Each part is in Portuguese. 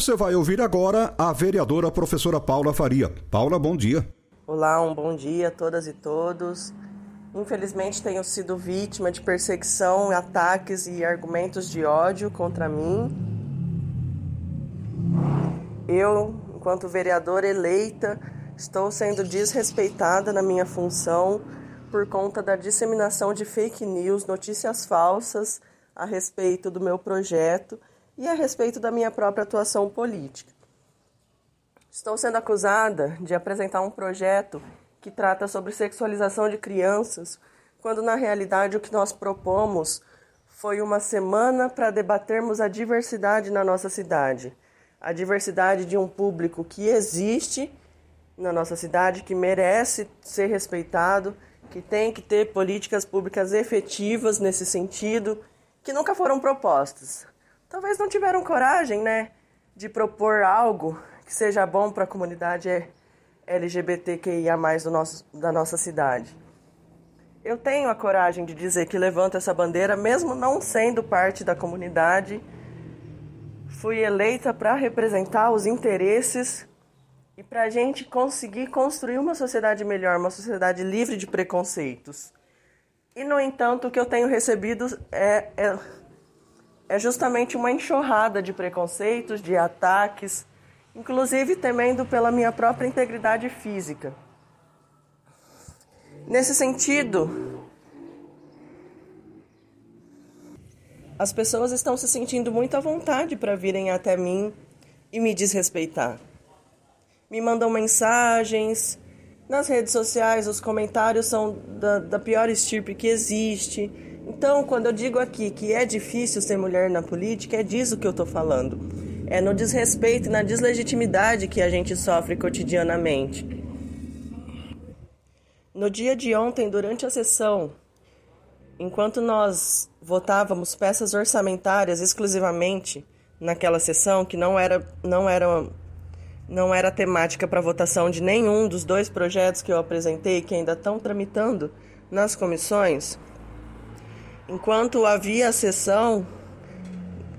Você vai ouvir agora a vereadora professora Paula Faria. Paula, bom dia. Olá, um bom dia a todas e todos. Infelizmente tenho sido vítima de perseguição, ataques e argumentos de ódio contra mim. Eu, enquanto vereadora eleita, estou sendo desrespeitada na minha função por conta da disseminação de fake news, notícias falsas a respeito do meu projeto e a respeito da minha própria atuação política. Estou sendo acusada de apresentar um projeto que trata sobre sexualização de crianças, quando na realidade o que nós propomos foi uma semana para debatermos a diversidade na nossa cidade. A diversidade de um público que existe na nossa cidade, que merece ser respeitado, que tem que ter políticas públicas efetivas nesse sentido, que nunca foram propostas. Talvez não tiveram coragem, né, de propor algo que seja bom para a comunidade LGBTQIA+, do nosso, da nossa cidade. Eu tenho a coragem de dizer que levanto essa bandeira, mesmo não sendo parte da comunidade. Fui eleita para representar os interesses e para a gente conseguir construir uma sociedade melhor, uma sociedade livre de preconceitos. E, no entanto, o que eu tenho recebido é, é, é justamente uma enxurrada de preconceitos, de ataques, inclusive temendo pela minha própria integridade física. Nesse sentido, as pessoas estão se sentindo muito à vontade para virem até mim e me desrespeitar. Me mandam mensagens, nas redes sociais os comentários são da, da pior estirpe que existe. Então, quando eu digo aqui que é difícil ser mulher na política, é disso que eu estou falando é no desrespeito e na deslegitimidade que a gente sofre cotidianamente. No dia de ontem, durante a sessão, enquanto nós votávamos peças orçamentárias exclusivamente naquela sessão, que não era, não era, não era temática para votação de nenhum dos dois projetos que eu apresentei, que ainda estão tramitando nas comissões, enquanto havia a sessão,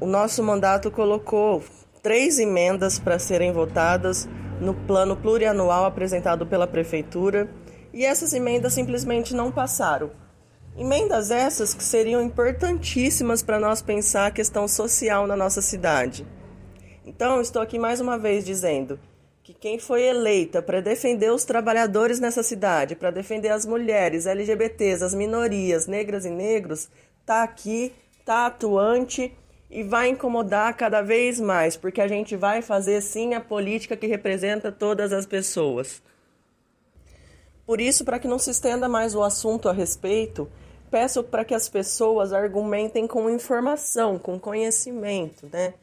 o nosso mandato colocou três emendas para serem votadas no plano plurianual apresentado pela Prefeitura e essas emendas simplesmente não passaram. Emendas essas que seriam importantíssimas para nós pensar a questão social na nossa cidade. Então, estou aqui mais uma vez dizendo que quem foi eleita para defender os trabalhadores nessa cidade, para defender as mulheres, LGBTs, as minorias, negras e negros, está aqui, está atuante e vai incomodar cada vez mais, porque a gente vai fazer sim a política que representa todas as pessoas. Por isso, para que não se estenda mais o assunto a respeito, peço para que as pessoas argumentem com informação, com conhecimento, né?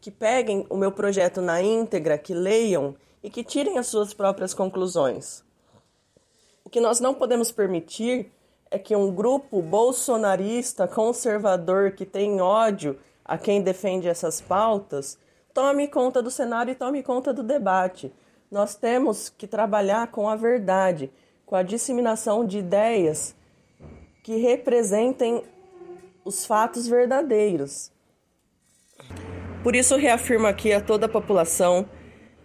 Que peguem o meu projeto na íntegra, que leiam e que tirem as suas próprias conclusões. O que nós não podemos permitir é que um grupo bolsonarista, conservador, que tem ódio a quem defende essas pautas, tome conta do cenário e tome conta do debate. Nós temos que trabalhar com a verdade, com a disseminação de ideias que representem os fatos verdadeiros. Por isso, reafirmo aqui a toda a população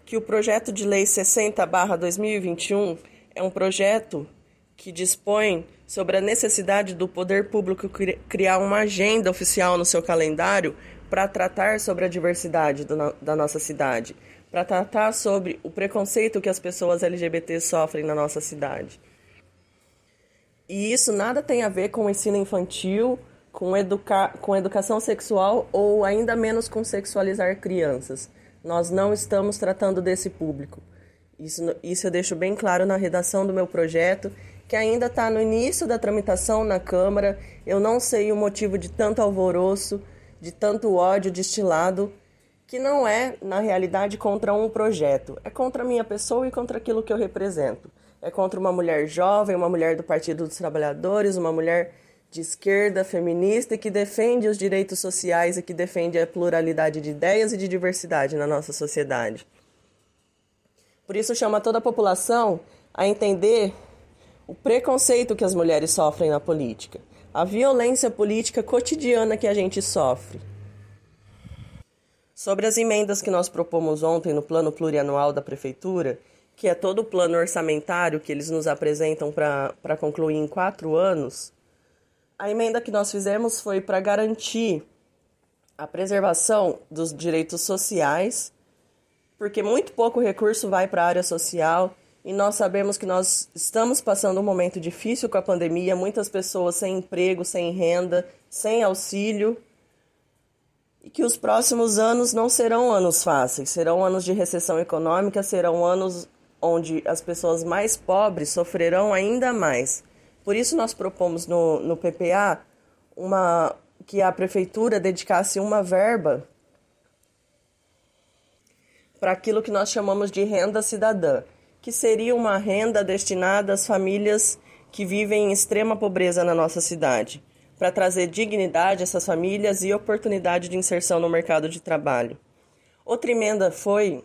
que o projeto de lei 60/2021 é um projeto que dispõe sobre a necessidade do poder público criar uma agenda oficial no seu calendário para tratar sobre a diversidade do, da nossa cidade, para tratar sobre o preconceito que as pessoas LGBT sofrem na nossa cidade. E isso nada tem a ver com ensino infantil, com, educa com educação sexual ou ainda menos com sexualizar crianças. Nós não estamos tratando desse público. Isso, isso eu deixo bem claro na redação do meu projeto que ainda está no início da tramitação na Câmara. Eu não sei o motivo de tanto alvoroço, de tanto ódio destilado que não é, na realidade, contra um projeto, é contra a minha pessoa e contra aquilo que eu represento. É contra uma mulher jovem, uma mulher do Partido dos Trabalhadores, uma mulher de esquerda, feminista que defende os direitos sociais e que defende a pluralidade de ideias e de diversidade na nossa sociedade. Por isso, chama toda a população a entender o preconceito que as mulheres sofrem na política, a violência política cotidiana que a gente sofre. Sobre as emendas que nós propomos ontem no plano plurianual da Prefeitura, que é todo o plano orçamentário que eles nos apresentam para concluir em quatro anos, a emenda que nós fizemos foi para garantir a preservação dos direitos sociais, porque muito pouco recurso vai para a área social e nós sabemos que nós estamos passando um momento difícil com a pandemia, muitas pessoas sem emprego, sem renda, sem auxílio e que os próximos anos não serão anos fáceis, serão anos de recessão econômica, serão anos onde as pessoas mais pobres sofrerão ainda mais. Por isso nós propomos no, no PPA uma, que a prefeitura dedicasse uma verba para aquilo que nós chamamos de renda cidadã, que seria uma renda destinada às famílias que vivem em extrema pobreza na nossa cidade para trazer dignidade a essas famílias e oportunidade de inserção no mercado de trabalho. Outra emenda foi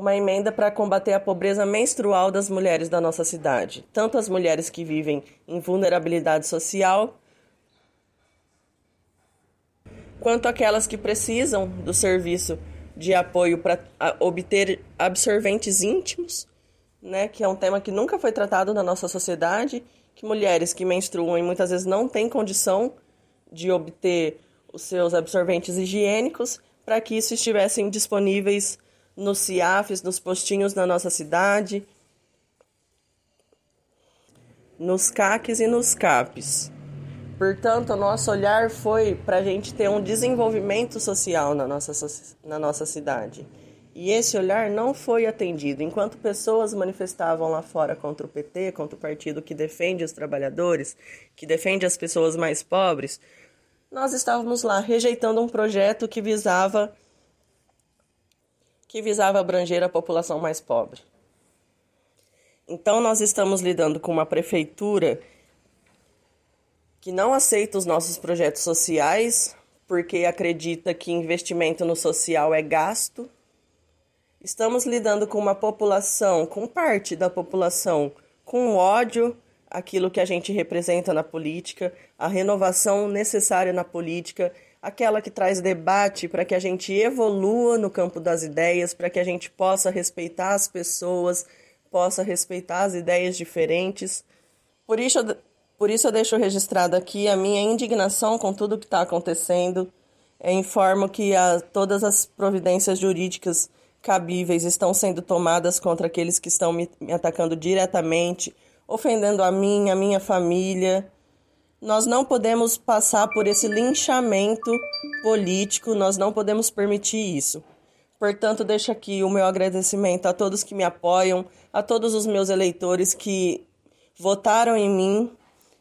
uma emenda para combater a pobreza menstrual das mulheres da nossa cidade, tanto as mulheres que vivem em vulnerabilidade social, quanto aquelas que precisam do serviço de apoio para obter absorventes íntimos, né, que é um tema que nunca foi tratado na nossa sociedade que mulheres que menstruam e muitas vezes não têm condição de obter os seus absorventes higiênicos para que isso estivessem disponíveis nos CIAFs, nos postinhos da nossa cidade, nos CACs e nos CAPs. Portanto, o nosso olhar foi para a gente ter um desenvolvimento social na nossa, na nossa cidade. E esse olhar não foi atendido. Enquanto pessoas manifestavam lá fora contra o PT, contra o partido que defende os trabalhadores, que defende as pessoas mais pobres, nós estávamos lá rejeitando um projeto que visava que visava abranger a população mais pobre. Então nós estamos lidando com uma prefeitura que não aceita os nossos projetos sociais, porque acredita que investimento no social é gasto Estamos lidando com uma população, com parte da população, com ódio aquilo que a gente representa na política, a renovação necessária na política, aquela que traz debate para que a gente evolua no campo das ideias, para que a gente possa respeitar as pessoas, possa respeitar as ideias diferentes. Por isso, por isso eu deixo registrado aqui a minha indignação com tudo que está acontecendo. Eu informo que a, todas as providências jurídicas cabíveis estão sendo tomadas contra aqueles que estão me, me atacando diretamente, ofendendo a mim, a minha família. Nós não podemos passar por esse linchamento político, nós não podemos permitir isso. Portanto, deixo aqui o meu agradecimento a todos que me apoiam, a todos os meus eleitores que votaram em mim,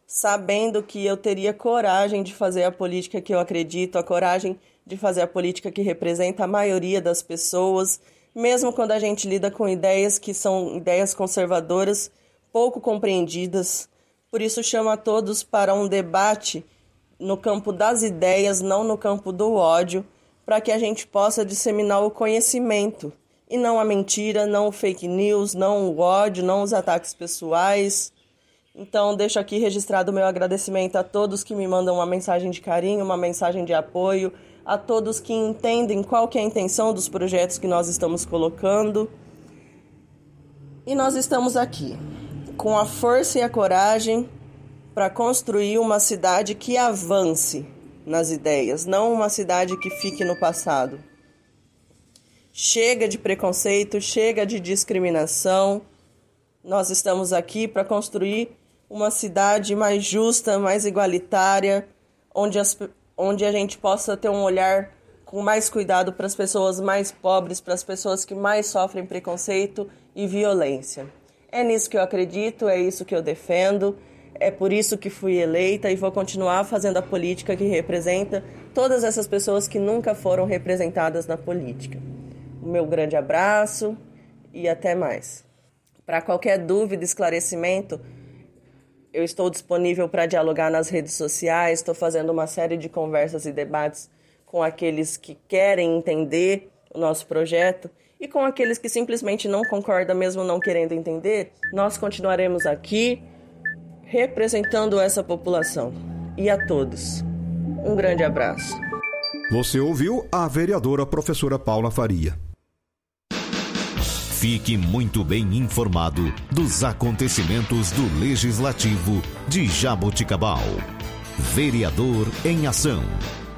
sabendo que eu teria coragem de fazer a política que eu acredito, a coragem de fazer a política que representa a maioria das pessoas, mesmo quando a gente lida com ideias que são ideias conservadoras, pouco compreendidas. Por isso, chamo a todos para um debate no campo das ideias, não no campo do ódio, para que a gente possa disseminar o conhecimento e não a mentira, não o fake news, não o ódio, não os ataques pessoais. Então, deixo aqui registrado o meu agradecimento a todos que me mandam uma mensagem de carinho, uma mensagem de apoio, a todos que entendem qual que é a intenção dos projetos que nós estamos colocando. E nós estamos aqui com a força e a coragem para construir uma cidade que avance nas ideias, não uma cidade que fique no passado. Chega de preconceito, chega de discriminação. Nós estamos aqui para construir uma cidade mais justa, mais igualitária, onde as, onde a gente possa ter um olhar com mais cuidado para as pessoas mais pobres, para as pessoas que mais sofrem preconceito e violência. É nisso que eu acredito, é isso que eu defendo, É por isso que fui eleita e vou continuar fazendo a política que representa todas essas pessoas que nunca foram representadas na política. O meu grande abraço e até mais. Para qualquer dúvida, esclarecimento, eu estou disponível para dialogar nas redes sociais, estou fazendo uma série de conversas e debates com aqueles que querem entender o nosso projeto e com aqueles que simplesmente não concordam, mesmo não querendo entender. Nós continuaremos aqui representando essa população. E a todos, um grande abraço. Você ouviu a vereadora professora Paula Faria. Fique muito bem informado dos acontecimentos do Legislativo de Jaboticabal. Vereador em Ação.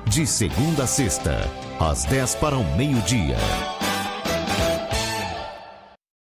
De segunda a sexta, às 10 para o meio-dia.